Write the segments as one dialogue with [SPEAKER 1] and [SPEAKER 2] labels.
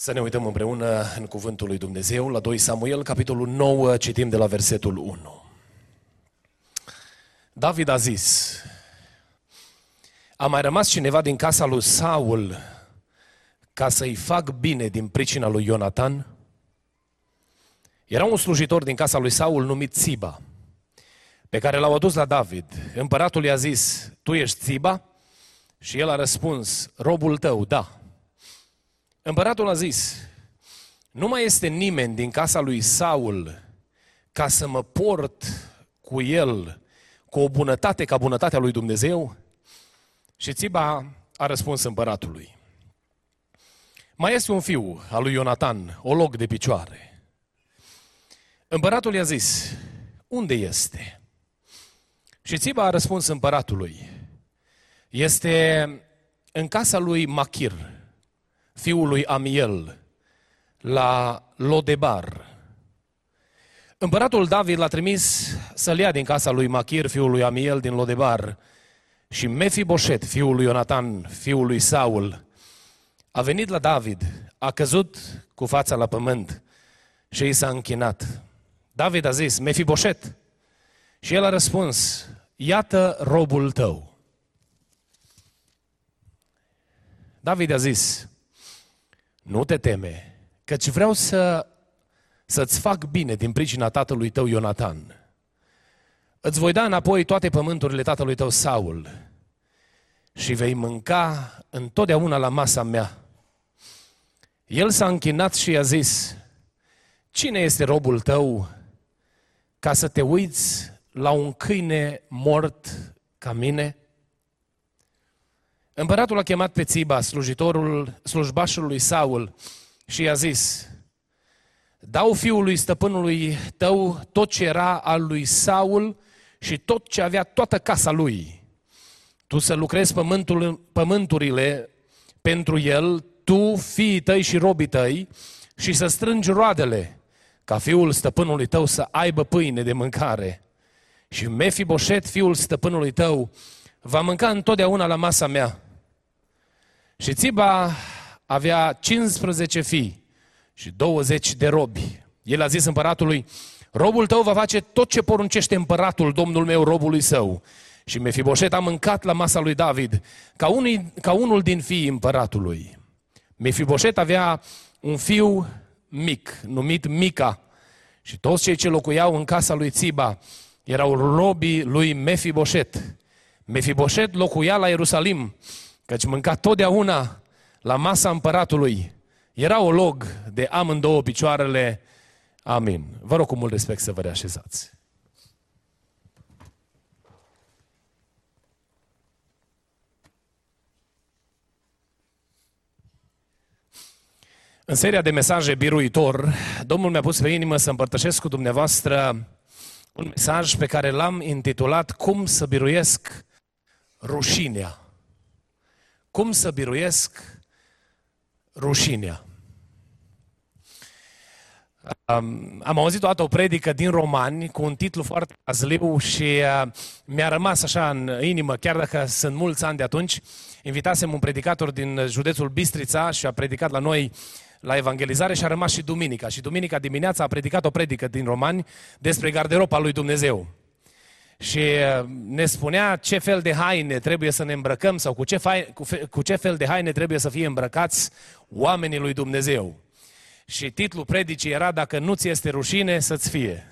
[SPEAKER 1] Să ne uităm împreună în Cuvântul lui Dumnezeu, la 2 Samuel, capitolul 9, citim de la versetul 1. David a zis, a mai rămas cineva din casa lui Saul ca să-i fac bine din pricina lui Ionatan? Era un slujitor din casa lui Saul numit Țiba, pe care l-au adus la David. Împăratul i-a zis, tu ești Țiba? Și el a răspuns, robul tău, da. Împăratul a zis, nu mai este nimeni din casa lui Saul ca să mă port cu el cu o bunătate ca bunătatea lui Dumnezeu? Și Țiba a răspuns împăratului. Mai este un fiu al lui Ionatan, o loc de picioare. Împăratul i-a zis, unde este? Și Țiba a răspuns împăratului, este în casa lui Machir, fiul lui Amiel, la Lodebar. Împăratul David l-a trimis să-l ia din casa lui Machir, fiul lui Amiel, din Lodebar. Și Mefiboset, fiul lui Ionatan, fiul lui Saul, a venit la David, a căzut cu fața la pământ și i s-a închinat. David a zis, Mefiboset. Și el a răspuns, iată robul tău. David a zis, nu te teme, căci vreau să, să-ți fac bine din pricina tatălui tău Ionatan. Îți voi da înapoi toate pământurile tatălui tău Saul și vei mânca întotdeauna la masa mea. El s-a închinat și i-a zis, cine este robul tău ca să te uiți la un câine mort ca mine? Împăratul a chemat pe Țiba, slujitorul, slujbașul lui Saul, și i-a zis, dau fiului stăpânului tău tot ce era al lui Saul și tot ce avea toată casa lui. Tu să lucrezi pământul, pământurile pentru el, tu, fiii tăi și robii tăi, și să strângi roadele, ca fiul stăpânului tău să aibă pâine de mâncare. Și Mefiboset, fiul stăpânului tău, va mânca întotdeauna la masa mea. Și Țiba avea 15 fii și 20 de robi. El a zis împăratului, robul tău va face tot ce poruncește împăratul, domnul meu, robului său. Și Mefiboset a mâncat la masa lui David ca, unii, ca unul din fiii împăratului. Mefiboset avea un fiu mic, numit Mica, și toți cei ce locuiau în casa lui Țiba erau robii lui Mefiboset. Mefiboset locuia la Ierusalim căci mânca totdeauna la masa împăratului. Era o log de amândouă picioarele. Amin. Vă rog cu mult respect să vă reașezați. În seria de mesaje biruitor, Domnul mi-a pus pe inimă să împărtășesc cu dumneavoastră un mesaj pe care l-am intitulat Cum să biruiesc rușinea. Cum să biruiesc rușinea? Um, am auzit o dată o predică din Romani cu un titlu foarte azliu și uh, mi-a rămas așa în inimă, chiar dacă sunt mulți ani de atunci. Invitasem un predicator din județul Bistrița și a predicat la noi la evangelizare și a rămas și duminica. Și duminica dimineața a predicat o predică din Romani despre garderoba lui Dumnezeu și uh, ne spunea ce fel de haine trebuie să ne îmbrăcăm sau cu ce, fai, cu, fe, cu ce fel de haine trebuie să fie îmbrăcați oamenii lui Dumnezeu. Și titlul predicii era Dacă nu ți este rușine, să-ți fie.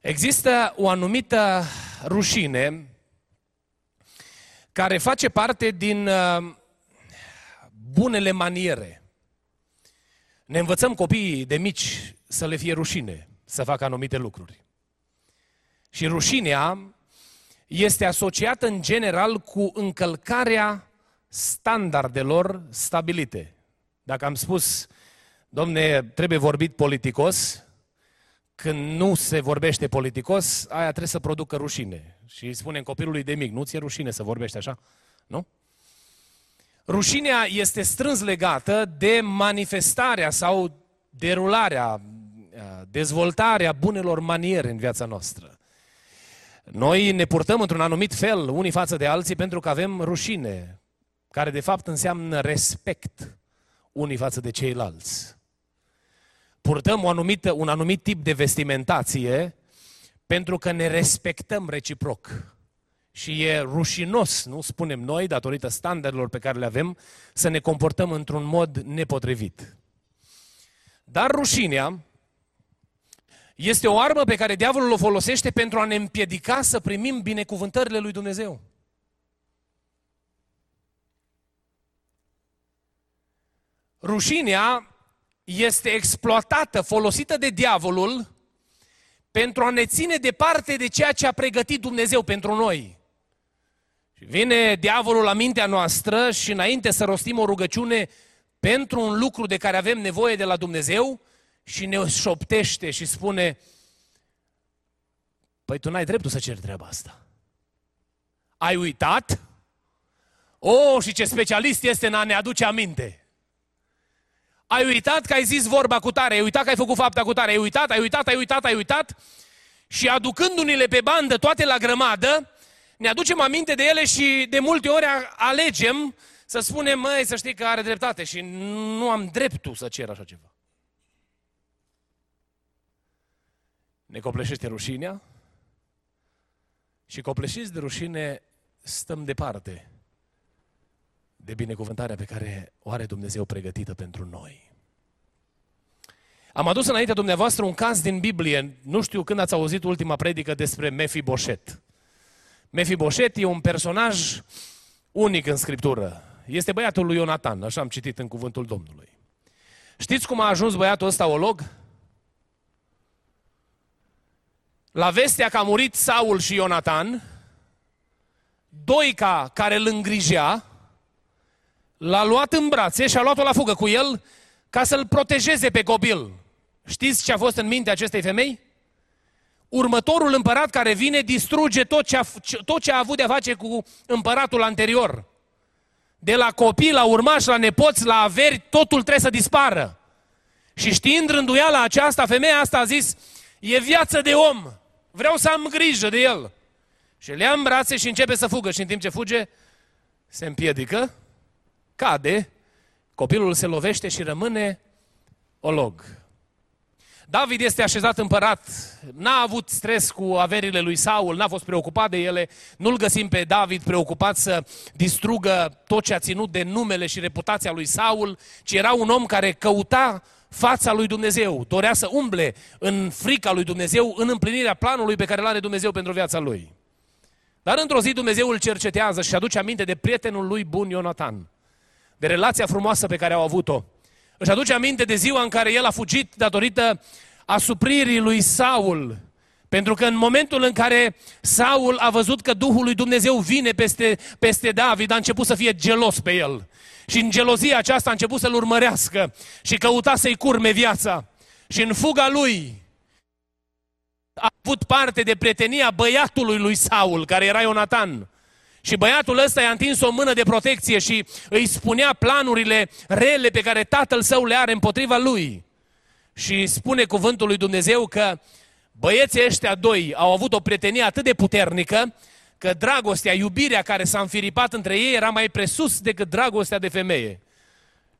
[SPEAKER 1] Există o anumită rușine care face parte din uh, bunele maniere. Ne învățăm copiii de mici să le fie rușine să facă anumite lucruri. Și rușinea este asociată în general cu încălcarea standardelor stabilite. Dacă am spus, domne, trebuie vorbit politicos, când nu se vorbește politicos, aia trebuie să producă rușine. Și îi spunem copilului de mic, nu ți-e rușine să vorbești așa? Nu? Rușinea este strâns legată de manifestarea sau derularea, dezvoltarea bunelor maniere în viața noastră. Noi ne purtăm într-un anumit fel unii față de alții pentru că avem rușine, care de fapt înseamnă respect unii față de ceilalți. Purtăm o anumită, un anumit tip de vestimentație pentru că ne respectăm reciproc. Și e rușinos, nu spunem noi, datorită standardelor pe care le avem, să ne comportăm într-un mod nepotrivit. Dar rușinea este o armă pe care diavolul o folosește pentru a ne împiedica să primim binecuvântările lui Dumnezeu. Rușinea este exploatată, folosită de diavolul pentru a ne ține departe de ceea ce a pregătit Dumnezeu pentru noi. Și vine diavolul la mintea noastră și înainte să rostim o rugăciune pentru un lucru de care avem nevoie de la Dumnezeu și ne șoptește și spune Păi tu n-ai dreptul să ceri treaba asta. Ai uitat? O, oh, și ce specialist este în a ne aduce aminte. Ai uitat că ai zis vorba cu tare, ai uitat că ai făcut fapta cu tare, ai uitat, ai uitat, ai uitat, ai uitat și aducându-ne pe bandă toate la grămadă, ne aducem aminte de ele și de multe ori alegem să spunem, măi, să știi că are dreptate și nu am dreptul să cer așa ceva. Ne copleșește rușinea și copleșiți de rușine stăm departe de binecuvântarea pe care o are Dumnezeu pregătită pentru noi. Am adus înaintea dumneavoastră un caz din Biblie. Nu știu când ați auzit ultima predică despre Mefiboset. Mefiboset e un personaj unic în Scriptură. Este băiatul lui Ionatan, așa am citit în cuvântul Domnului. Știți cum a ajuns băiatul ăsta olog? La vestea că a murit Saul și Ionatan, Doica care îl îngrijea, l-a luat în brațe și a luat-o la fugă cu el ca să-l protejeze pe copil. Știți ce a fost în mintea acestei femei? Următorul împărat care vine distruge tot ce a, tot ce a avut de a face cu împăratul anterior. De la copii, la urmași, la nepoți, la averi, totul trebuie să dispară. Și știind rânduiala aceasta, femeia asta a zis, e viață de om, vreau să am grijă de el. Și le ia în brațe și începe să fugă și în timp ce fuge, se împiedică, cade, copilul se lovește și rămâne olog. David este așezat împărat, n-a avut stres cu averile lui Saul, n-a fost preocupat de ele, nu-l găsim pe David preocupat să distrugă tot ce a ținut de numele și reputația lui Saul, ci era un om care căuta fața lui Dumnezeu, dorea să umble în frica lui Dumnezeu, în împlinirea planului pe care îl are Dumnezeu pentru viața lui. Dar într-o zi Dumnezeu îl cercetează și aduce aminte de prietenul lui bun Ionatan, de relația frumoasă pe care au avut-o. Își aduce aminte de ziua în care el a fugit datorită asupririi lui Saul. Pentru că în momentul în care Saul a văzut că Duhul lui Dumnezeu vine peste, peste David, a început să fie gelos pe el. Și în gelozia aceasta a început să-l urmărească și căuta să-i curme viața. Și în fuga lui a avut parte de prietenia băiatului lui Saul, care era Ionatan. Și băiatul ăsta i-a întins o mână de protecție și îi spunea planurile rele pe care tatăl său le are împotriva lui. Și spune cuvântul lui Dumnezeu că băieții ăștia doi au avut o prietenie atât de puternică că dragostea, iubirea care s-a înfiripat între ei era mai presus decât dragostea de femeie.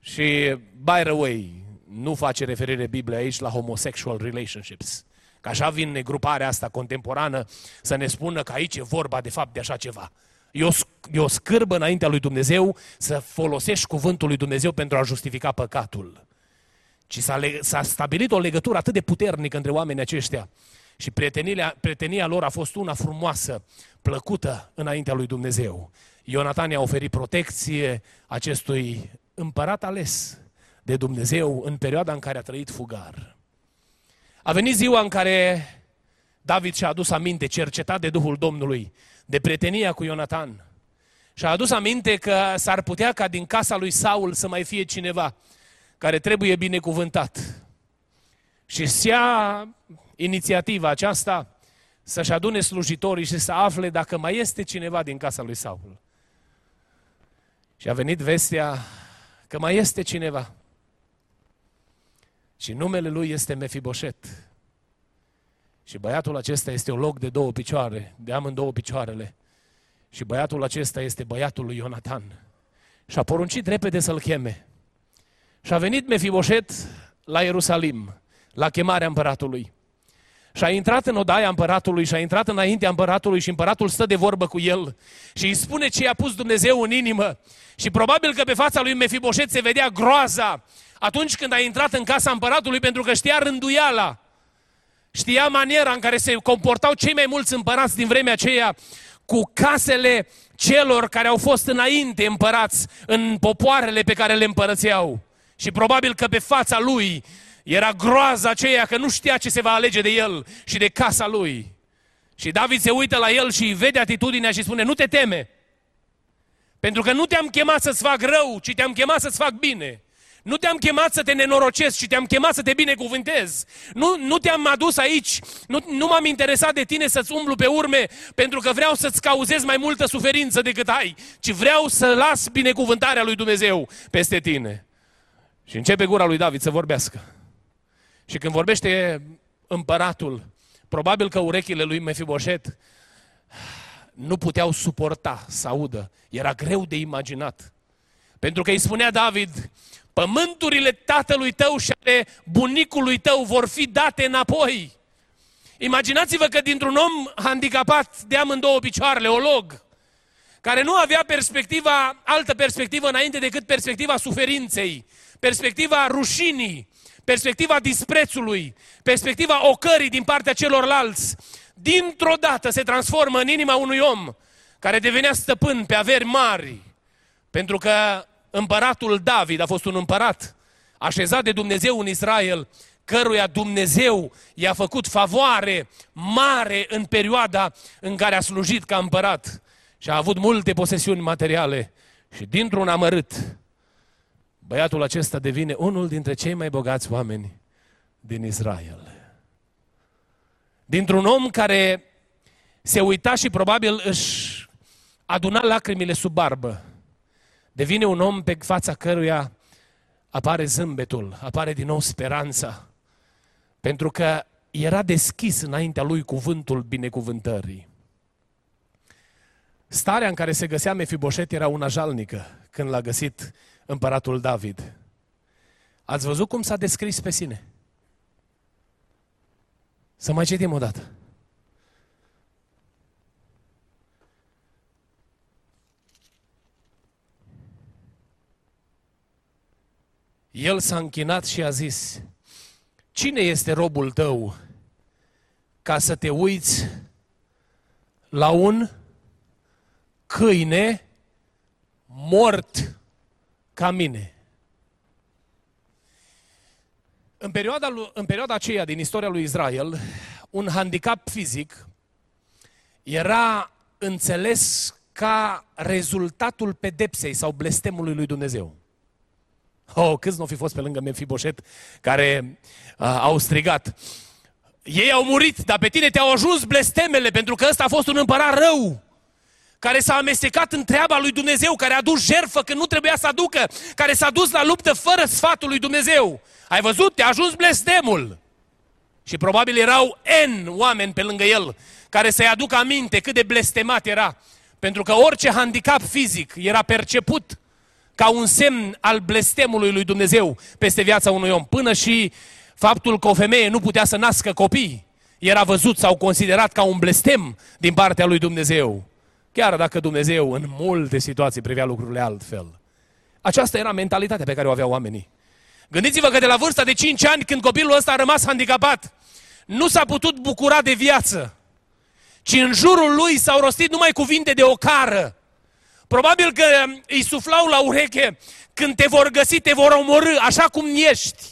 [SPEAKER 1] Și, by the way, nu face referire Biblia aici la homosexual relationships. Că așa vine gruparea asta contemporană să ne spună că aici e vorba de fapt de așa ceva. E o, e o scârbă înaintea lui Dumnezeu să folosești cuvântul lui Dumnezeu pentru a justifica păcatul. Ci s-a, s-a stabilit o legătură atât de puternică între oamenii aceștia. Și prietenia, prietenia lor a fost una frumoasă, plăcută înaintea lui Dumnezeu. Ionatan i-a oferit protecție acestui împărat ales de Dumnezeu în perioada în care a trăit fugar. A venit ziua în care David și-a adus aminte, cercetat de Duhul Domnului, de prietenia cu Ionatan. Și a adus aminte că s-ar putea ca din casa lui Saul să mai fie cineva care trebuie binecuvântat. Și se ia inițiativa aceasta să-și adune slujitorii și să afle dacă mai este cineva din casa lui Saul. Și a venit vestea că mai este cineva. Și numele lui este Mefiboset. Și băiatul acesta este un loc de două picioare, de amândouă picioarele. Și băiatul acesta este băiatul lui Ionatan. Și a poruncit repede să-l cheme. Și a venit Mefiboset la Ierusalim, la chemarea împăratului. Și a intrat în odaia împăratului și a intrat înaintea împăratului și împăratul stă de vorbă cu el și îi spune ce i-a pus Dumnezeu în inimă. Și probabil că pe fața lui Mefiboset se vedea groaza atunci când a intrat în casa împăratului pentru că știa rânduiala. Știa maniera în care se comportau cei mai mulți împărați din vremea aceea cu casele celor care au fost înainte împărați în popoarele pe care le împărățeau. Și probabil că pe fața lui era groaza aceea că nu știa ce se va alege de el și de casa lui. Și David se uită la el și vede atitudinea și spune, nu te teme. Pentru că nu te-am chemat să-ți fac rău, ci te-am chemat să-ți fac bine. Nu te-am chemat să te nenorocesc, ci te-am chemat să te binecuvântez. Nu, nu te-am adus aici, nu, nu m-am interesat de tine să-ți umblu pe urme pentru că vreau să-ți cauzez mai multă suferință decât ai, ci vreau să las binecuvântarea lui Dumnezeu peste tine. Și începe gura lui David să vorbească. Și când vorbește împăratul, probabil că urechile lui Mefiboset nu puteau suporta să audă. Era greu de imaginat. Pentru că îi spunea David, pământurile tatălui tău și ale bunicului tău vor fi date înapoi. Imaginați-vă că dintr-un om handicapat de amândouă picioarele, olog, care nu avea perspectiva, altă perspectivă înainte decât perspectiva suferinței, perspectiva rușinii, perspectiva disprețului, perspectiva ocării din partea celorlalți, dintr-o dată se transformă în inima unui om care devenea stăpân pe averi mari, pentru că împăratul David a fost un împărat așezat de Dumnezeu în Israel, căruia Dumnezeu i-a făcut favoare mare în perioada în care a slujit ca împărat și a avut multe posesiuni materiale și dintr-un amărât băiatul acesta devine unul dintre cei mai bogați oameni din Israel. Dintr-un om care se uita și probabil își aduna lacrimile sub barbă, devine un om pe fața căruia apare zâmbetul, apare din nou speranța, pentru că era deschis înaintea lui cuvântul binecuvântării. Starea în care se găsea Mefiboset era una jalnică când l-a găsit împăratul David. Ați văzut cum s-a descris pe sine? Să mai citim o dată. El s-a închinat și a zis, cine este robul tău ca să te uiți la un câine mort ca mine. În perioada, în perioada aceea din istoria lui Israel, un handicap fizic era înțeles ca rezultatul pedepsei sau blestemului lui Dumnezeu. Oh, câți nu fi fost pe lângă Mefiboset care uh, au strigat. Ei au murit, dar pe tine te-au ajuns blestemele pentru că ăsta a fost un împărat rău care s-a amestecat în treaba lui Dumnezeu, care a dus jerfă când nu trebuia să aducă, care s-a dus la luptă fără sfatul lui Dumnezeu. Ai văzut? Te-a ajuns blestemul. Și probabil erau N oameni pe lângă el care să-i aducă aminte cât de blestemat era. Pentru că orice handicap fizic era perceput ca un semn al blestemului lui Dumnezeu peste viața unui om. Până și faptul că o femeie nu putea să nască copii era văzut sau considerat ca un blestem din partea lui Dumnezeu. Chiar dacă Dumnezeu în multe situații privea lucrurile altfel. Aceasta era mentalitatea pe care o aveau oamenii. Gândiți-vă că de la vârsta de 5 ani, când copilul ăsta a rămas handicapat, nu s-a putut bucura de viață, ci în jurul lui s-au rostit numai cuvinte de ocară. Probabil că îi suflau la ureche, când te vor găsi, te vor omorâ, așa cum ești.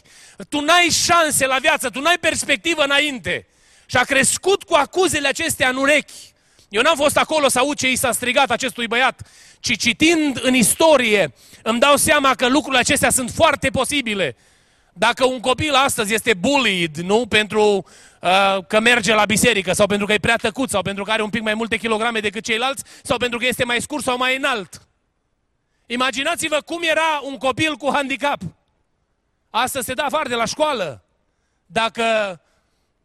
[SPEAKER 1] Tu n-ai șanse la viață, tu n-ai perspectivă înainte. Și a crescut cu acuzele acestea în urechi. Eu n-am fost acolo să aud ce i s-a strigat acestui băiat, ci citind în istorie îmi dau seama că lucrurile acestea sunt foarte posibile. Dacă un copil astăzi este bullied, nu pentru uh, că merge la biserică, sau pentru că e prea tăcut, sau pentru că are un pic mai multe kilograme decât ceilalți, sau pentru că este mai scurt sau mai înalt. Imaginați-vă cum era un copil cu handicap. Astăzi se dă afară de la școală dacă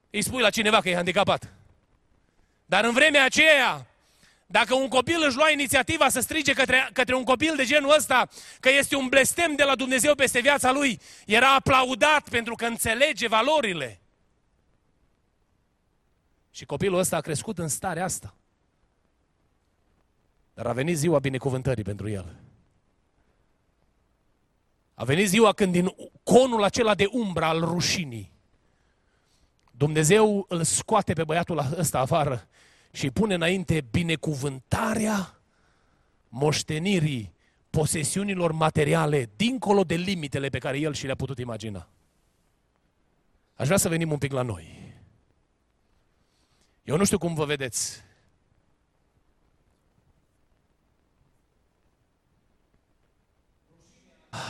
[SPEAKER 1] îi spui la cineva că e handicapat. Dar în vremea aceea, dacă un copil își lua inițiativa să strige către, către un copil de genul ăsta că este un blestem de la Dumnezeu peste viața lui, era aplaudat pentru că înțelege valorile. Și copilul ăsta a crescut în starea asta. Dar a venit ziua binecuvântării pentru el. A venit ziua când din conul acela de umbră al rușinii, Dumnezeu îl scoate pe băiatul ăsta afară și îi pune înainte binecuvântarea moștenirii posesiunilor materiale dincolo de limitele pe care el și le-a putut imagina. Aș vrea să venim un pic la noi. Eu nu știu cum vă vedeți.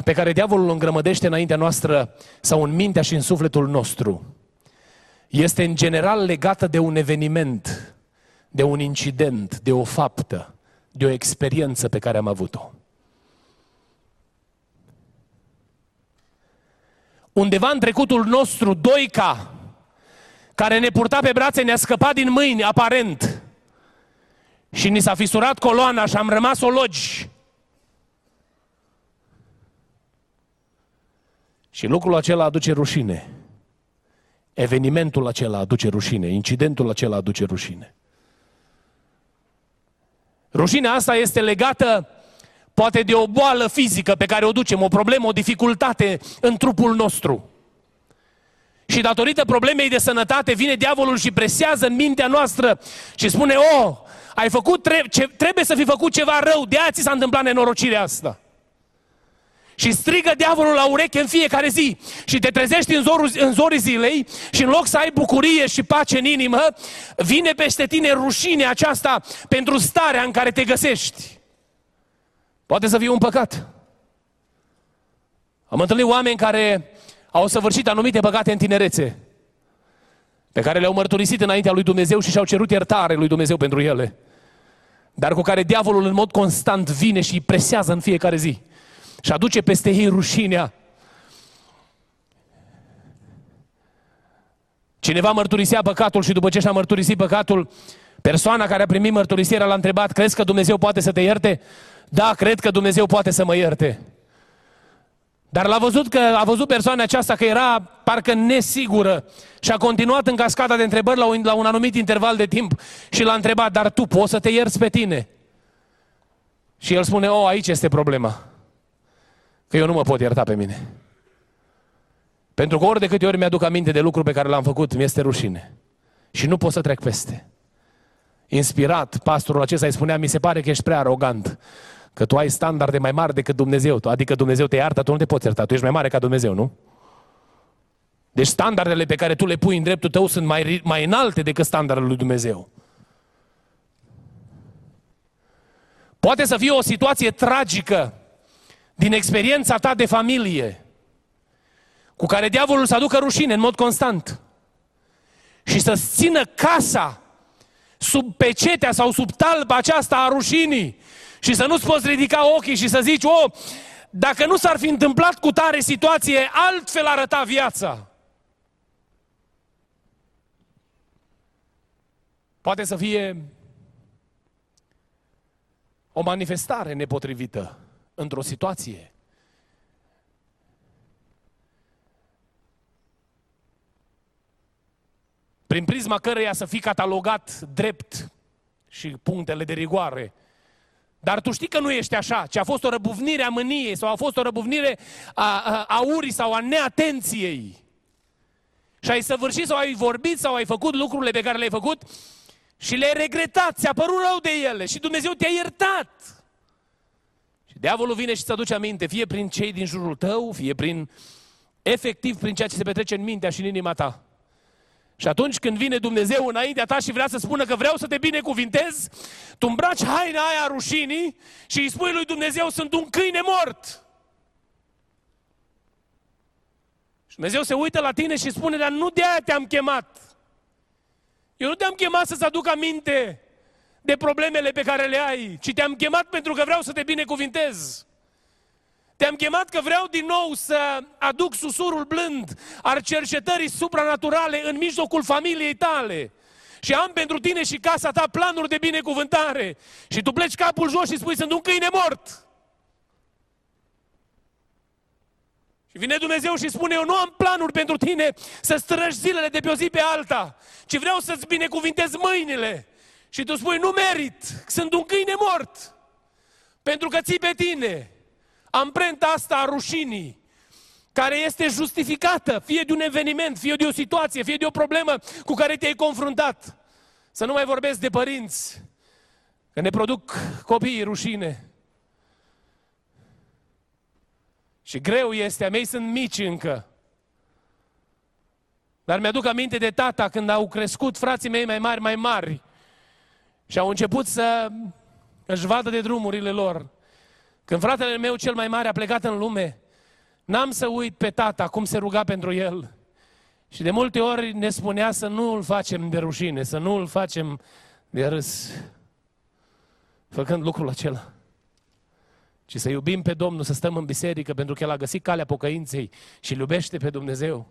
[SPEAKER 1] Pe care diavolul îngrămădește înaintea noastră sau în mintea și în sufletul nostru este în general legată de un eveniment de un incident, de o faptă, de o experiență pe care am avut-o. Undeva în trecutul nostru, Doica, care ne purta pe brațe, ne-a scăpat din mâini, aparent, și ni s-a fisurat coloana și am rămas ologi. Și lucrul acela aduce rușine. Evenimentul acela aduce rușine, incidentul acela aduce rușine. Rușinea asta este legată poate de o boală fizică pe care o ducem, o problemă, o dificultate în trupul nostru. Și datorită problemei de sănătate vine diavolul și presează în mintea noastră și spune, oh, ai făcut, trebuie să fi făcut ceva rău, de aia ți s-a întâmplat nenorocirea asta. Și strigă diavolul la ureche în fiecare zi și te trezești în, zorul, în zorii zilei și în loc să ai bucurie și pace în inimă, vine peste tine rușinea aceasta pentru starea în care te găsești. Poate să fie un păcat. Am întâlnit oameni care au săvârșit anumite păcate în tinerețe, pe care le-au mărturisit înaintea lui Dumnezeu și și-au cerut iertare lui Dumnezeu pentru ele, dar cu care diavolul în mod constant vine și îi presează în fiecare zi și aduce peste ei rușinea. Cineva mărturisea păcatul și după ce și-a mărturisit păcatul, persoana care a primit mărturisirea l-a întrebat, crezi că Dumnezeu poate să te ierte? Da, cred că Dumnezeu poate să mă ierte. Dar l-a văzut că a văzut persoana aceasta că era parcă nesigură și a continuat în cascada de întrebări la un, la un anumit interval de timp și l-a întrebat, dar tu poți să te ierți pe tine? Și el spune, o, aici este problema. Că eu nu mă pot ierta pe mine. Pentru că ori de câte ori mi-aduc aminte de lucruri pe care l-am făcut, mi-este rușine. Și nu pot să trec peste. Inspirat, pastorul acesta îi spunea, mi se pare că ești prea arogant. Că tu ai standarde mai mari decât Dumnezeu. Adică Dumnezeu te iartă, tu nu te poți ierta. Tu ești mai mare ca Dumnezeu, nu? Deci standardele pe care tu le pui în dreptul tău sunt mai, mai înalte decât standardele lui Dumnezeu. Poate să fie o situație tragică din experiența ta de familie, cu care diavolul să aducă rușine în mod constant și să-ți țină casa sub pecetea sau sub talpa aceasta a rușinii și să nu-ți poți ridica ochii și să zici, oh, dacă nu s-ar fi întâmplat cu tare situație, altfel arăta viața. Poate să fie o manifestare nepotrivită într-o situație. Prin prisma căreia să fii catalogat drept și punctele de rigoare. Dar tu știi că nu ești așa, ci a fost o răbuvnire a mâniei sau a fost o răbuvnire a, a, a urii sau a neatenției. Și ai săvârșit sau ai vorbit sau ai făcut lucrurile pe care le-ai făcut și le-ai regretat, ți-a părut rău de ele și Dumnezeu te-a iertat. Diavolul vine și îți aduce aminte, fie prin cei din jurul tău, fie prin, efectiv, prin ceea ce se petrece în mintea și în inima ta. Și atunci când vine Dumnezeu înaintea ta și vrea să spună că vreau să te binecuvintez, tu îmbraci haina aia rușinii și îi spui lui Dumnezeu, sunt un câine mort. Și Dumnezeu se uită la tine și spune, dar nu de aia te-am chemat. Eu nu te-am chemat să-ți aduc aminte de problemele pe care le ai, ci te-am chemat pentru că vreau să te binecuvintez. Te-am chemat că vreau din nou să aduc susurul blând al cercetării supranaturale în mijlocul familiei tale. Și am pentru tine și casa ta planuri de binecuvântare. Și tu pleci capul jos și spui, sunt un câine mort. Și vine Dumnezeu și spune, eu nu am planuri pentru tine să străgi zilele de pe o zi pe alta, ci vreau să-ți binecuvintez mâinile. Și tu spui, nu merit, sunt un câine mort. Pentru că ții pe tine amprenta asta a rușinii, care este justificată, fie de un eveniment, fie de o situație, fie de o problemă cu care te-ai confruntat. Să nu mai vorbesc de părinți, că ne produc copiii rușine. Și greu este, a mei sunt mici încă. Dar mi-aduc aminte de tata când au crescut frații mei mai mari, mai mari. Și au început să își vadă de drumurile lor. Când fratele meu cel mai mare a plecat în lume, n-am să uit pe tata cum se ruga pentru el. Și de multe ori ne spunea să nu îl facem de rușine, să nu îl facem de râs, făcând lucrul acela. Ci să iubim pe Domnul, să stăm în biserică, pentru că El a găsit calea pocăinței și îl iubește pe Dumnezeu.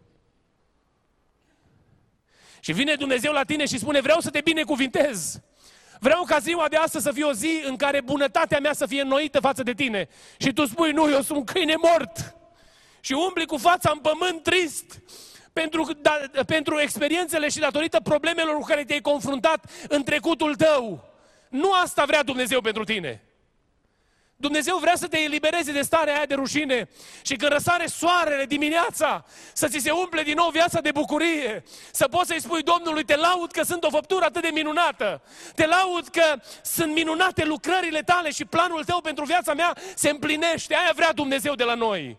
[SPEAKER 1] Și vine Dumnezeu la tine și spune, vreau să te binecuvintez. Vreau ca ziua de astăzi să fie o zi în care bunătatea mea să fie înnoită față de tine. Și tu spui, nu, eu sunt câine mort. Și umbli cu fața în pământ trist. Pentru, da, pentru experiențele și datorită problemelor cu care te-ai confruntat în trecutul tău. Nu asta vrea Dumnezeu pentru tine. Dumnezeu vrea să te elibereze de starea aia de rușine și când răsare soarele dimineața, să ți se umple din nou viața de bucurie, să poți să-i spui Domnului, te laud că sunt o făptură atât de minunată, te laud că sunt minunate lucrările tale și planul tău pentru viața mea se împlinește, aia vrea Dumnezeu de la noi.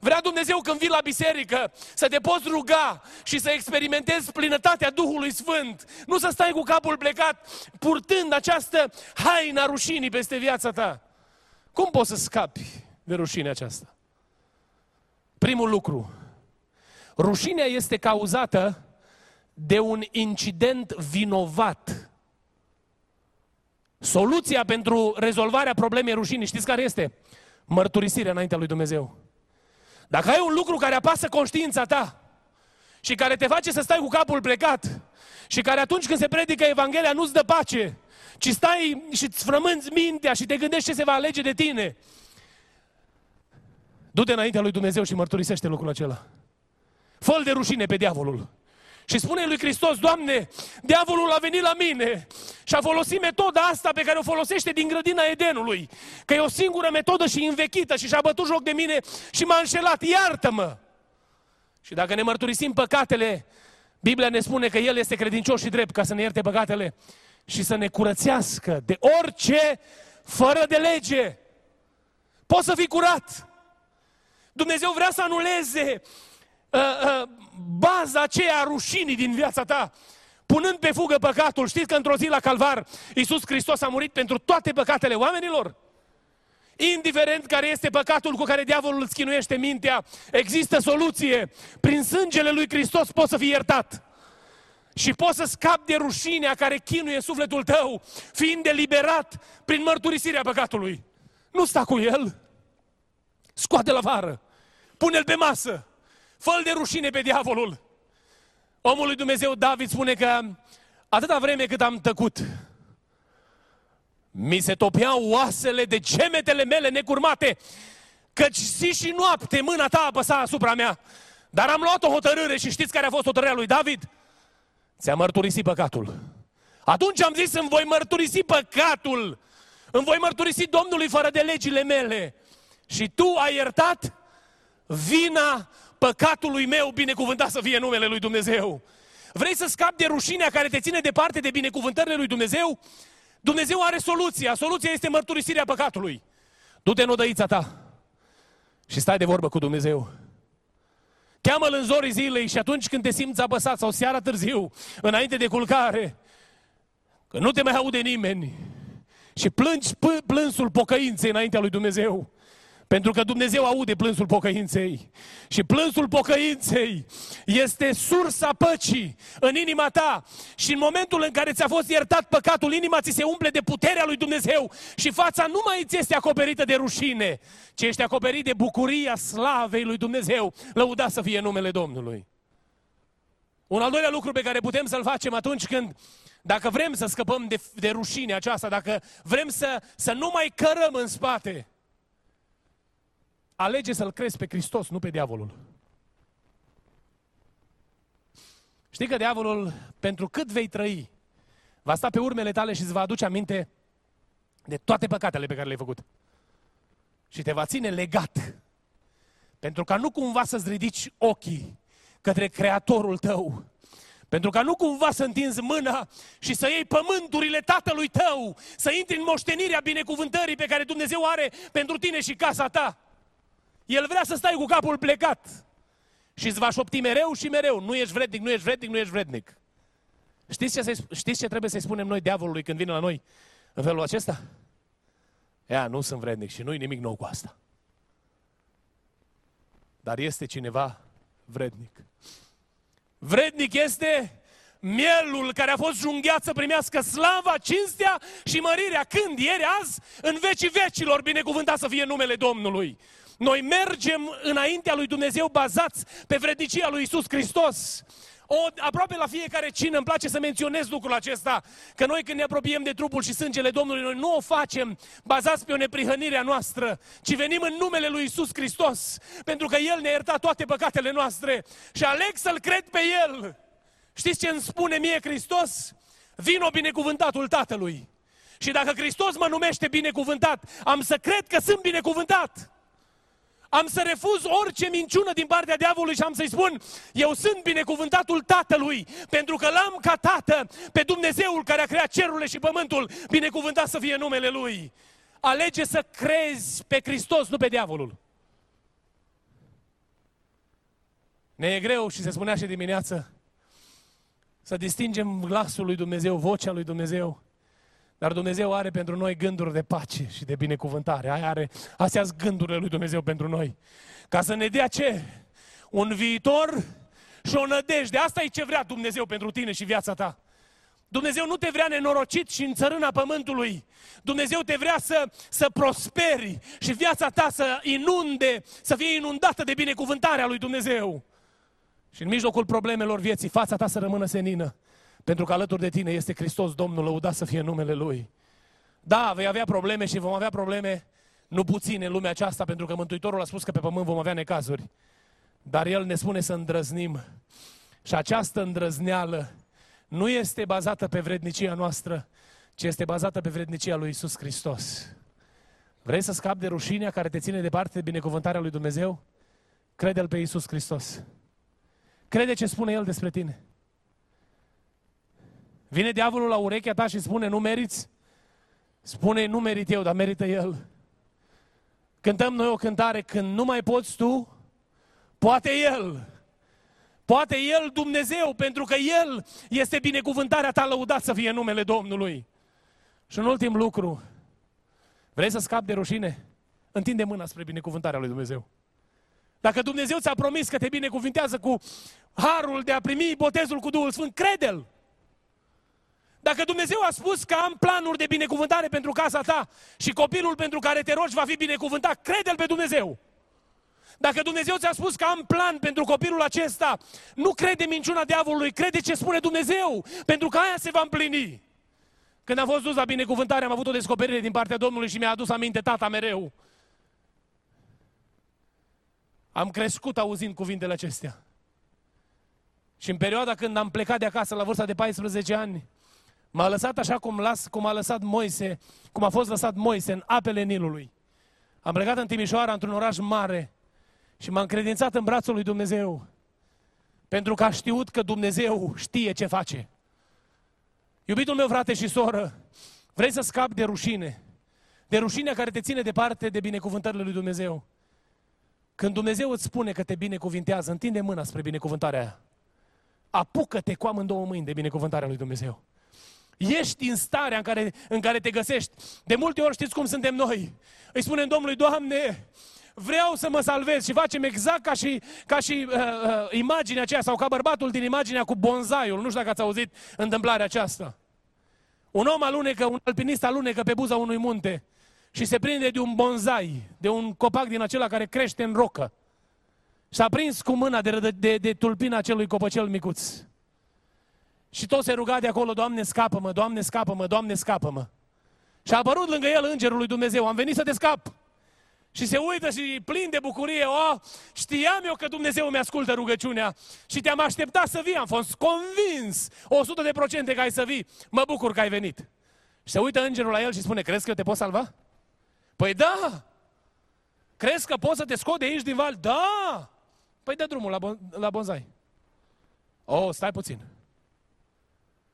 [SPEAKER 1] Vrea Dumnezeu când vii la biserică să te poți ruga și să experimentezi plinătatea Duhului Sfânt. Nu să stai cu capul plecat purtând această haina rușinii peste viața ta. Cum poți să scapi de rușinea aceasta? Primul lucru. Rușinea este cauzată de un incident vinovat. Soluția pentru rezolvarea problemei rușinii, știți care este? Mărturisirea înaintea lui Dumnezeu. Dacă ai un lucru care apasă conștiința ta și care te face să stai cu capul plecat și care atunci când se predică Evanghelia nu-ți dă pace, ci stai și îți frămânți mintea și te gândești ce se va alege de tine. Du-te înaintea lui Dumnezeu și mărturisește lucrul acela. fă de rușine pe diavolul. Și spune lui Hristos, Doamne, diavolul a venit la mine și a folosit metoda asta pe care o folosește din grădina Edenului. Că e o singură metodă și învechită și și-a bătut joc de mine și m-a înșelat. Iartă-mă! Și dacă ne mărturisim păcatele, Biblia ne spune că El este credincios și drept ca să ne ierte păcatele și să ne curățească de orice fără de lege. Poți să fii curat. Dumnezeu vrea să anuleze uh, uh, baza aceea a rușinii din viața ta, punând pe fugă păcatul. Știți că într-o zi la Calvar, Iisus Hristos a murit pentru toate păcatele oamenilor? Indiferent care este păcatul cu care diavolul îți chinuiește mintea, există soluție. Prin sângele lui Hristos poți să fii iertat. Și poți să scapi de rușinea care chinuie sufletul tău, fiind deliberat prin mărturisirea păcatului. Nu sta cu el. Scoate la vară. Pune-l pe masă. fă de rușine pe diavolul. Omul lui Dumnezeu David spune că atâta vreme cât am tăcut, mi se topeau oasele de gemetele mele necurmate, căci zi și noapte mâna ta apăsa asupra mea. Dar am luat o hotărâre și știți care a fost hotărârea lui David? Ți-a mărturisit păcatul. Atunci am zis, îmi voi mărturisi păcatul. Îmi voi mărturisi Domnului fără de legile mele. Și tu ai iertat vina păcatului meu, binecuvântat să fie numele lui Dumnezeu. Vrei să scapi de rușinea care te ține departe de binecuvântările lui Dumnezeu? Dumnezeu are soluția. Soluția este mărturisirea păcatului. Du-te în odăița ta și stai de vorbă cu Dumnezeu. Cheamă-L în zorii zilei și atunci când te simți apăsat sau seara târziu, înainte de culcare, că nu te mai aude nimeni și plângi plânsul pocăinței înaintea lui Dumnezeu. Pentru că Dumnezeu aude plânsul pocăinței. Și plânsul pocăinței este sursa păcii în inima ta. Și în momentul în care ți-a fost iertat păcatul, inima ți se umple de puterea lui Dumnezeu și fața nu mai ți este acoperită de rușine, ci ești acoperit de bucuria slavei lui Dumnezeu. Lăuda să fie numele Domnului. Un al doilea lucru pe care putem să-l facem atunci când, dacă vrem să scăpăm de, de rușine aceasta, dacă vrem să, să nu mai cărăm în spate, alege să-L crezi pe Hristos, nu pe diavolul. Știi că diavolul, pentru cât vei trăi, va sta pe urmele tale și îți va aduce aminte de toate păcatele pe care le-ai făcut. Și te va ține legat. Pentru ca nu cumva să-ți ridici ochii către Creatorul tău. Pentru ca nu cumva să întinzi mâna și să iei pământurile tatălui tău, să intri în moștenirea binecuvântării pe care Dumnezeu are pentru tine și casa ta. El vrea să stai cu capul plecat. Și îți va șopti mereu și mereu. Nu ești vrednic, nu ești vrednic, nu ești vrednic. Știți ce, știți ce trebuie să-i spunem noi diavolului când vine la noi în felul acesta? Ea, nu sunt vrednic și nu-i nimic nou cu asta. Dar este cineva vrednic. Vrednic este mielul care a fost junghiat să primească slava, cinstea și mărirea. Când? Ieri, azi, în vecii vecilor, binecuvântat să fie numele Domnului. Noi mergem înaintea lui Dumnezeu bazați pe vrednicia lui Isus Hristos. O, aproape la fiecare cină îmi place să menționez lucrul acesta, că noi când ne apropiem de trupul și sângele Domnului, noi nu o facem bazați pe o neprihănire a noastră, ci venim în numele lui Isus Hristos, pentru că El ne-a iertat toate păcatele noastre și aleg să-L cred pe El. Știți ce îmi spune mie Hristos? Vino binecuvântatul Tatălui. Și dacă Hristos mă numește binecuvântat, am să cred că sunt binecuvântat am să refuz orice minciună din partea diavolului și am să-i spun, eu sunt binecuvântatul Tatălui, pentru că l-am ca Tată pe Dumnezeul care a creat cerurile și pământul, binecuvântat să fie numele Lui. Alege să crezi pe Hristos, nu pe diavolul. Ne e greu și se spunea și dimineață să distingem glasul lui Dumnezeu, vocea lui Dumnezeu dar Dumnezeu are pentru noi gânduri de pace și de binecuvântare. Aia are, astea sunt gândurile lui Dumnezeu pentru noi. Ca să ne dea ce? Un viitor și o nădejde. Asta e ce vrea Dumnezeu pentru tine și viața ta. Dumnezeu nu te vrea nenorocit și în țărâna pământului. Dumnezeu te vrea să, să prosperi și viața ta să inunde, să fie inundată de binecuvântarea lui Dumnezeu. Și în mijlocul problemelor vieții, fața ta să rămână senină. Pentru că alături de tine este Hristos Domnul, lăudat să fie numele Lui. Da, vei avea probleme și vom avea probleme nu puține în lumea aceasta, pentru că Mântuitorul a spus că pe pământ vom avea necazuri. Dar El ne spune să îndrăznim. Și această îndrăzneală nu este bazată pe vrednicia noastră, ci este bazată pe vrednicia lui Isus Hristos. Vrei să scapi de rușinea care te ține departe de binecuvântarea lui Dumnezeu? Crede-L pe Isus Hristos. Crede ce spune El despre tine. Vine diavolul la urechea ta și spune, nu meriți? Spune, nu merit eu, dar merită el. Cântăm noi o cântare, când nu mai poți tu, poate el. Poate el Dumnezeu, pentru că el este binecuvântarea ta, lăudat să fie numele Domnului. Și un ultim lucru, vrei să scapi de rușine? Întinde mâna spre binecuvântarea lui Dumnezeu. Dacă Dumnezeu ți-a promis că te binecuvintează cu harul de a primi botezul cu Duhul Sfânt, crede-L. Dacă Dumnezeu a spus că am planuri de binecuvântare pentru casa ta și copilul pentru care te rogi va fi binecuvântat, crede-L pe Dumnezeu. Dacă Dumnezeu ți-a spus că am plan pentru copilul acesta, nu crede minciuna diavolului, crede ce spune Dumnezeu, pentru că aia se va împlini. Când am fost dus la binecuvântare, am avut o descoperire din partea Domnului și mi-a adus aminte tata mereu. Am crescut auzind cuvintele acestea. Și în perioada când am plecat de acasă la vârsta de 14 ani, M-a lăsat așa cum, las, cum a lăsat Moise, cum a fost lăsat Moise în apele Nilului. Am plecat în Timișoara, într-un oraș mare, și m-am credințat în brațul lui Dumnezeu. Pentru că a știut că Dumnezeu știe ce face. Iubitul meu frate și soră, vrei să scapi de rușine, de rușinea care te ține departe de binecuvântările lui Dumnezeu. Când Dumnezeu îți spune că te binecuvintează, întinde mâna spre binecuvântarea aia. Apucă-te cu amândouă mâini de binecuvântarea lui Dumnezeu. Ești în starea în care, în care te găsești. De multe ori știți cum suntem noi. Îi spunem Domnului, Doamne, vreau să mă salvez și facem exact ca și, ca și uh, uh, imaginea aceea sau ca bărbatul din imaginea cu bonzaiul. Nu știu dacă ați auzit întâmplarea aceasta. Un om alunecă, un alpinist alunecă pe buza unui munte și se prinde de un bonzai, de un copac din acela care crește în rocă. S-a prins cu mâna de, de, de tulpina acelui copăcel micuț. Și tot se ruga de acolo, Doamne, scapă-mă, Doamne, scapă-mă, Doamne, scapă-mă. Și a apărut lângă el îngerul lui Dumnezeu, am venit să te scap. Și se uită și plin de bucurie, oh, știam eu că Dumnezeu mi-ascultă rugăciunea și te-am așteptat să vii, am fost convins, 100 de procente că ai să vii, mă bucur că ai venit. Și se uită îngerul la el și spune, crezi că eu te pot salva? Păi da! Crezi că poți să te scot de aici din val? Da! Păi dă drumul la, bon- la bonzai. Oh, stai puțin.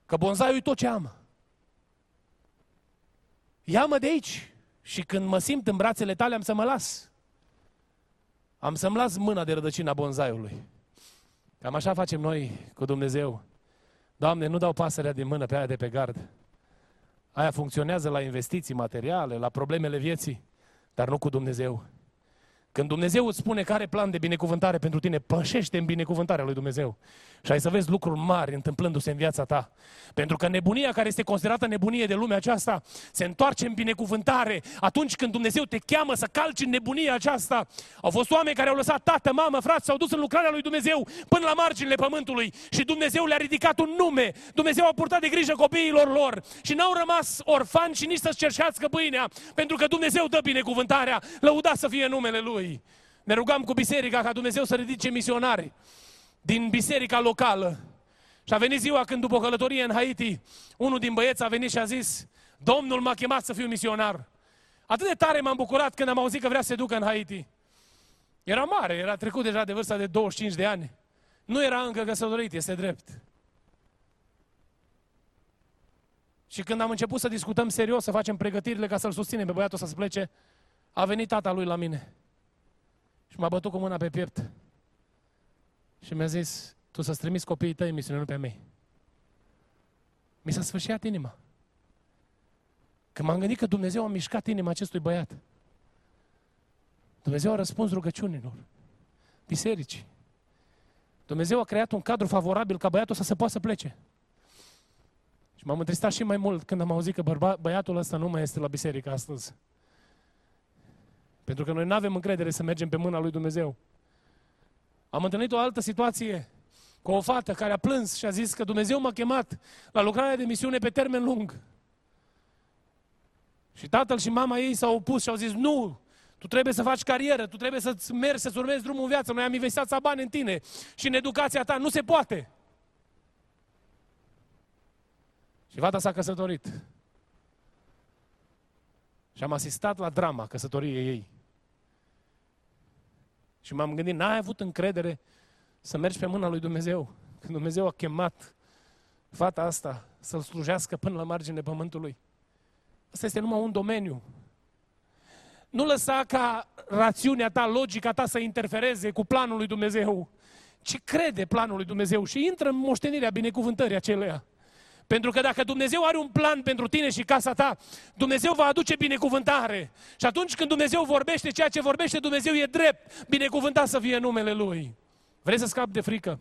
[SPEAKER 1] Că bonzaiul e tot ce am. Ia-mă de aici și când mă simt în brațele tale am să mă las. Am să-mi las mâna de rădăcina bonzaiului. Cam așa facem noi cu Dumnezeu. Doamne, nu dau pasărea din mână pe aia de pe gard. Aia funcționează la investiții materiale, la problemele vieții, dar nu cu Dumnezeu. Când Dumnezeu îți spune că are plan de binecuvântare pentru tine, pășește în binecuvântarea lui Dumnezeu. Și ai să vezi lucruri mari întâmplându-se în viața ta. Pentru că nebunia care este considerată nebunie de lumea aceasta se întoarce în binecuvântare atunci când Dumnezeu te cheamă să calci în nebunia aceasta. Au fost oameni care au lăsat tată, mamă, frate, s-au dus în lucrarea lui Dumnezeu până la marginile pământului și Dumnezeu le-a ridicat un nume. Dumnezeu a purtat de grijă copiilor lor și n-au rămas orfani și nici să-și cerșească pâinea, pentru că Dumnezeu dă binecuvântarea. Lăuda să fie numele Lui. Ne rugam cu biserica ca Dumnezeu să ridice misionari din biserica locală. Și a venit ziua când după călătorie în Haiti, unul din băieți a venit și a zis, Domnul m-a chemat să fiu misionar. Atât de tare m-am bucurat când am auzit că vrea să se ducă în Haiti. Era mare, era trecut deja de vârsta de 25 de ani. Nu era încă căsătorit, este drept. Și când am început să discutăm serios, să facem pregătirile ca să-l susținem pe băiatul să se plece, a venit tata lui la mine. Și m-a bătut cu mâna pe piept. Și mi-a zis, tu să-ți trimiți copiii tăi în misiune, nu pe mei. Mi s-a sfârșit inima. Că m-am gândit că Dumnezeu a mișcat inima acestui băiat. Dumnezeu a răspuns rugăciunilor, bisericii. Dumnezeu a creat un cadru favorabil ca băiatul să se poată să plece. Și m-am întristat și mai mult când am auzit că bărba, băiatul ăsta nu mai este la biserică astăzi. Pentru că noi nu avem încredere să mergem pe mâna lui Dumnezeu. Am întâlnit o altă situație cu o fată care a plâns și a zis că Dumnezeu m-a chemat la lucrarea de misiune pe termen lung. Și tatăl și mama ei s-au opus și au zis, nu, tu trebuie să faci carieră, tu trebuie să mergi, să-ți urmezi drumul în viață, noi am investit bani în tine și în educația ta, nu se poate. Și fata s-a căsătorit. Și am asistat la drama căsătoriei ei. Și m-am gândit, n-ai avut încredere să mergi pe mâna lui Dumnezeu. Când Dumnezeu a chemat fata asta să-L slujească până la marginea pământului. Asta este numai un domeniu. Nu lăsa ca rațiunea ta, logica ta să interfereze cu planul lui Dumnezeu, ci crede planul lui Dumnezeu și intră în moștenirea binecuvântării aceleia. Pentru că dacă Dumnezeu are un plan pentru tine și casa ta, Dumnezeu va aduce binecuvântare. Și atunci când Dumnezeu vorbește, ceea ce vorbește Dumnezeu e drept, binecuvântat să fie numele Lui. Vrei să scapi de frică?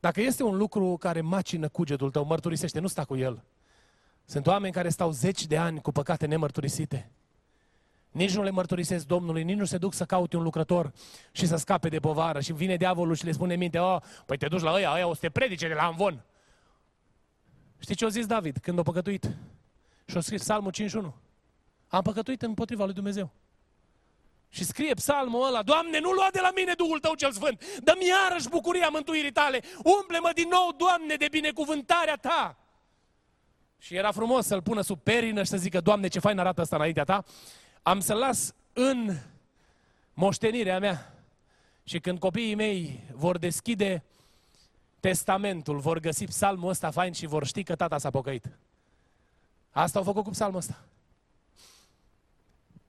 [SPEAKER 1] Dacă este un lucru care macină cugetul tău, mărturisește, nu sta cu el. Sunt oameni care stau zeci de ani cu păcate nemărturisite. Nici nu le mărturisesc Domnului, nici nu se duc să caute un lucrător și să scape de povară. Și vine diavolul și le spune în minte, oh, păi te duci la ăia, ăia o să te predice de la Amvon. Știi ce a zis David când a păcătuit? Și a scris psalmul 51. Am păcătuit împotriva lui Dumnezeu. Și scrie psalmul ăla, Doamne, nu lua de la mine Duhul Tău cel Sfânt, dă-mi iarăși bucuria mântuirii Tale, umple-mă din nou, Doamne, de binecuvântarea Ta. Și era frumos să-l pună sub perină și să zică, Doamne, ce fain arată asta înaintea Ta. Am să las în moștenirea mea și când copiii mei vor deschide testamentul, vor găsi psalmul ăsta fain și vor ști că tata s-a pocăit. Asta au făcut cu psalmul ăsta.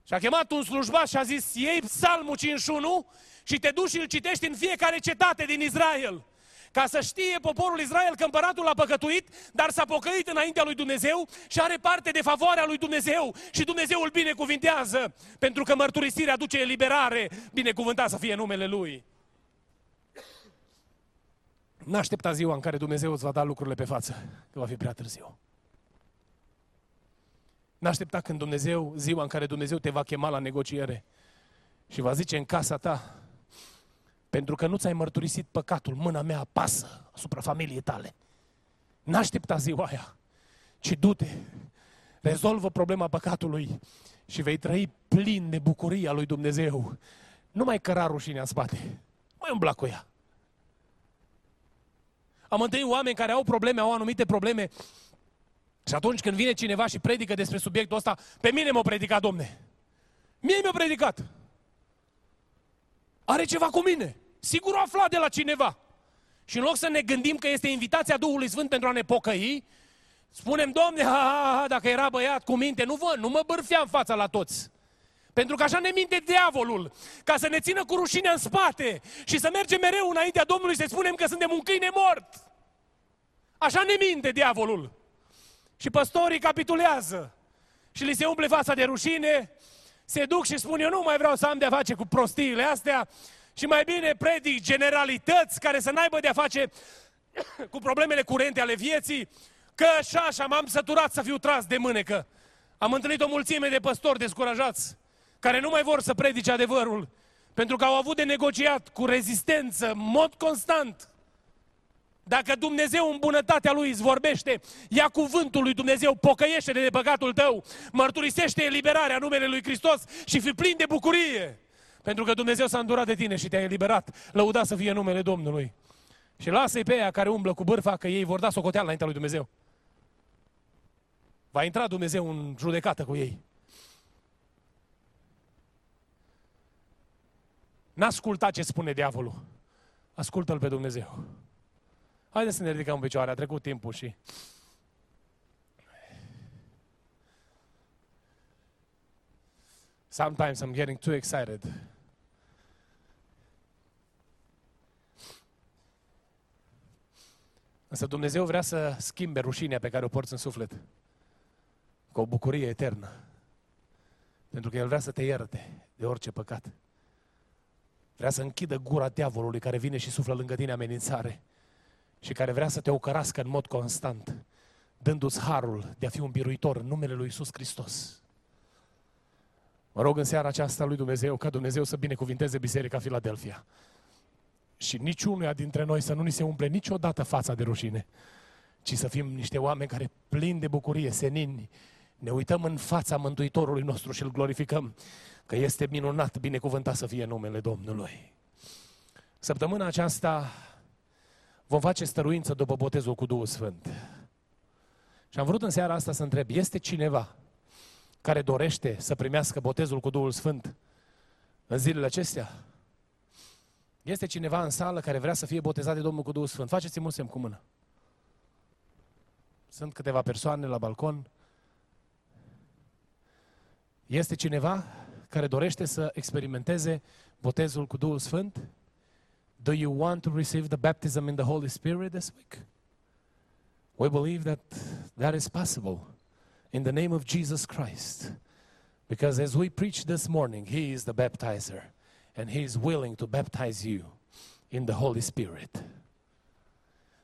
[SPEAKER 1] Și a chemat un slujbaș și a zis, iei psalmul 51 și te duci și îl citești în fiecare cetate din Israel ca să știe poporul Israel că împăratul a păcătuit, dar s-a pocăit înaintea lui Dumnezeu și are parte de favoarea lui Dumnezeu și Dumnezeu îl binecuvintează, pentru că mărturisirea aduce eliberare, binecuvântat să fie numele Lui. N-aștepta ziua în care Dumnezeu îți va da lucrurile pe față, că va fi prea târziu. N-aștepta când Dumnezeu, ziua în care Dumnezeu te va chema la negociere și va zice în casa ta, pentru că nu ți-ai mărturisit păcatul, mâna mea apasă asupra familiei tale. N-aștepta ziua aia, ci du-te, rezolvă problema păcatului și vei trăi plin de bucuria lui Dumnezeu. Nu mai căra rușinea în spate, mai umbla cu ea. Am întâlnit oameni care au probleme, au anumite probleme și atunci când vine cineva și predică despre subiectul ăsta, pe mine m-a predicat, domne. Mie mi-a predicat. Are ceva cu mine. Sigur a aflat de la cineva. Și în loc să ne gândim că este invitația Duhului Sfânt pentru a ne pocăi, spunem, Domne, ha, ha, ha, dacă era băiat cu minte, nu vă, nu mă bârfeam fața la toți. Pentru că așa ne minte diavolul, ca să ne țină cu rușinea în spate și să mergem mereu înaintea Domnului să spunem că suntem un câine mort. Așa ne minte diavolul. Și păstorii capitulează și li se umple fața de rușine, se duc și spun, eu nu mai vreau să am de-a face cu prostiile astea și mai bine predic generalități care să n-aibă de-a face cu problemele curente ale vieții, că așa, așa m-am săturat să fiu tras de mânecă. Am întâlnit o mulțime de păstori descurajați, care nu mai vor să predice adevărul, pentru că au avut de negociat cu rezistență, în mod constant, dacă Dumnezeu în bunătatea Lui îți vorbește, ia cuvântul lui Dumnezeu, pocăiește de păcatul tău, mărturisește eliberarea numele Lui Hristos și fi plin de bucurie. Pentru că Dumnezeu s-a îndurat de tine și te-a eliberat. Lăuda să fie numele Domnului. Și lasă-i pe aia care umblă cu bârfa, că ei vor da socoteală înaintea lui Dumnezeu. Va intra Dumnezeu în judecată cu ei. N-asculta ce spune diavolul. Ascultă-L pe Dumnezeu. Haideți să ne ridicăm în picioare, a trecut timpul și... Sometimes I'm getting too excited. Însă Dumnezeu vrea să schimbe rușinea pe care o porți în suflet cu o bucurie eternă. Pentru că El vrea să te ierte de orice păcat. Vrea să închidă gura diavolului care vine și suflă lângă tine amenințare și care vrea să te ocărască în mod constant, dându-ți harul de a fi un biruitor în numele Lui Isus Hristos. Mă rog în seara aceasta lui Dumnezeu ca Dumnezeu să binecuvinteze Biserica Filadelfia. Și niciunuia dintre noi să nu ni se umple niciodată fața de rușine, ci să fim niște oameni care plini de bucurie, senini, ne uităm în fața Mântuitorului nostru și îl glorificăm, că este minunat, binecuvântat să fie numele Domnului. Săptămâna aceasta vom face stăruință după botezul cu Duhul Sfânt. Și am vrut în seara asta să întreb, este cineva care dorește să primească botezul cu Duhul Sfânt în zilele acestea? Este cineva în sală care vrea să fie botezat de Domnul cu Duhul Sfânt? Faceți-mi un semn cu mână. Sunt câteva persoane la balcon. Este cineva care dorește să experimenteze botezul cu Duhul Sfânt? Do you want to receive the baptism in the Holy Spirit this week? We believe that that is possible in the name of Jesus Christ. Because as we preach this morning, He is the baptizer and He is willing to baptize you in the Holy Spirit.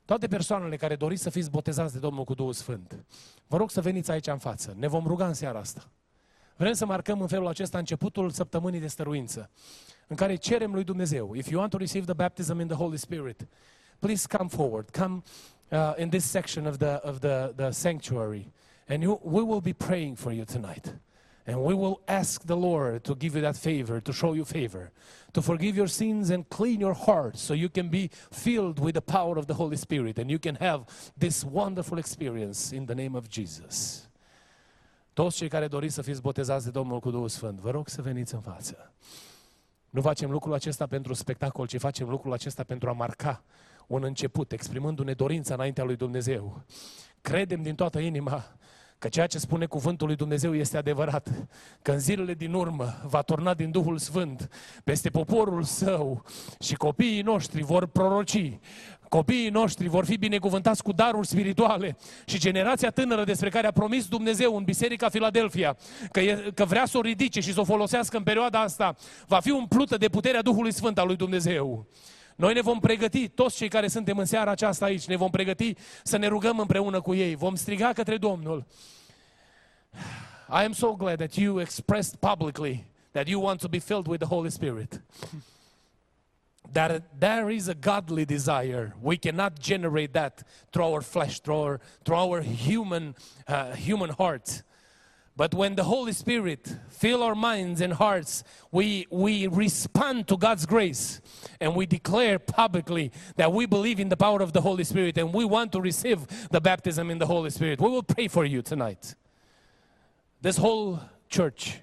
[SPEAKER 1] Toate persoanele care doriți să fiți botezați de Domnul cu Duhul Sfânt, vă rog să veniți aici în față. Ne vom ruga în seara asta. Vrem să marcăm în felul acesta începutul săptămânii de stăruință în care cerem lui Dumnezeu, if you want to receive the baptism in the Holy Spirit, please come forward, come uh, in this section of the, of the, the sanctuary, and you, we will be praying for you tonight. And we will ask the Lord to give you that favor, to show you favor, to forgive your sins and clean your heart so you can be filled with the power of the Holy Spirit and you can have this wonderful experience in the name of Jesus. Toți cei care doriți să fiți botezați de Domnul cu Duhul Sfânt, vă rog să veniți în față. Nu facem lucrul acesta pentru spectacol, ci facem lucrul acesta pentru a marca un început, exprimându-ne dorința înaintea lui Dumnezeu. Credem din toată inima că ceea ce spune cuvântul lui Dumnezeu este adevărat, că în zilele din urmă va turna din Duhul Sfânt peste poporul său și copiii noștri vor proroci Copiii noștri vor fi binecuvântați cu daruri spirituale și generația tânără despre care a promis Dumnezeu în Biserica Filadelfia că, e, că vrea să o ridice și să o folosească în perioada asta, va fi umplută de puterea Duhului Sfânt al lui Dumnezeu. Noi ne vom pregăti, toți cei care suntem în seara aceasta aici, ne vom pregăti să ne rugăm împreună cu ei. Vom striga către Domnul. I am so glad that you expressed publicly that you want to be filled with the Holy Spirit. That there is a godly desire. We cannot generate that through our flesh, through our, through our human, uh, human heart. But when the Holy Spirit fill our minds and hearts, we, we respond to God's grace and we declare publicly that we believe in the power of the Holy Spirit and we want to receive the baptism in the Holy Spirit. We will pray for you tonight. This whole church,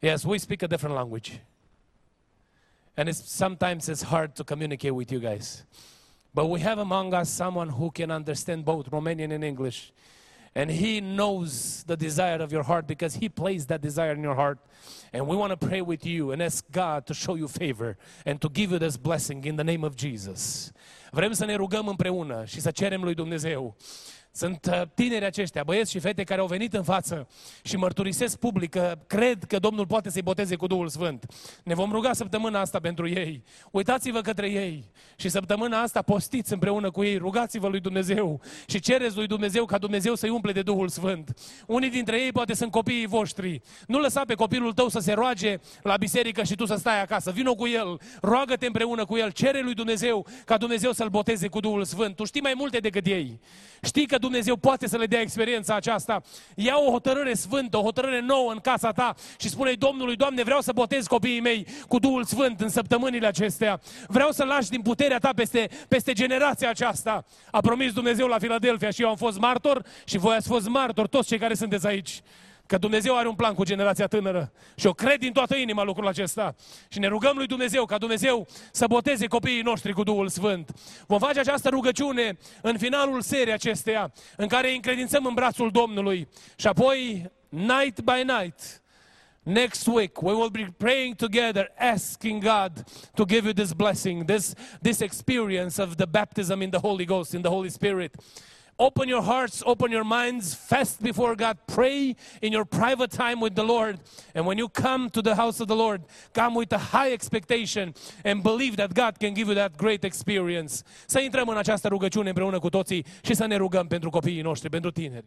[SPEAKER 1] yes, we speak a different language. And it's, sometimes it's hard to communicate with you guys. But we have among us someone who can understand both Romanian and English. And he knows the desire of your heart because he placed that desire in your heart. And we want to pray with you and ask God to show you favor and to give you this blessing in the name of Jesus. Vrem să ne rugăm împreună și să cerem lui Dumnezeu Sunt uh, tineri aceștia, băieți și fete care au venit în față și mărturisesc public că cred că Domnul poate să-i boteze cu Duhul Sfânt. Ne vom ruga săptămâna asta pentru ei. Uitați-vă către ei și săptămâna asta postiți împreună cu ei, rugați-vă lui Dumnezeu și cereți lui Dumnezeu ca Dumnezeu să-i umple de Duhul Sfânt. Unii dintre ei poate sunt copiii voștri. Nu lăsa pe copilul tău să se roage la biserică și tu să stai acasă. Vino cu el, roagă-te împreună cu el, cere lui Dumnezeu ca Dumnezeu să-l boteze cu Duhul Sfânt. Tu știi mai multe decât ei. Știi că Dumnezeu poate să le dea experiența aceasta. Ia o hotărâre sfântă, o hotărâre nouă în casa ta și spune Domnului, Doamne, vreau să botez copiii mei cu Duhul Sfânt în săptămânile acestea. Vreau să lași din puterea ta peste, peste generația aceasta. A promis Dumnezeu la Filadelfia și eu am fost martor și voi ați fost martor, toți cei care sunteți aici că Dumnezeu are un plan cu generația tânără. Și eu cred din toată inima lucrul acesta. Și ne rugăm lui Dumnezeu ca Dumnezeu să boteze copiii noștri cu Duhul Sfânt. Vom face această rugăciune în finalul serii acesteia, în care îi încredințăm în brațul Domnului. Și apoi, night by night, Next week, we will be praying together, asking God to give you this blessing, this, this experience of the baptism in the Holy Ghost, in the Holy Spirit. Open your hearts, open your minds, fast before God, pray in your private time with the Lord. And when you come to the house of the Lord, come with a high expectation and believe that God can give you that great experience. Să intrăm în această rugăciune împreună cu toții și să ne rugăm pentru copiii noștri, pentru tineri.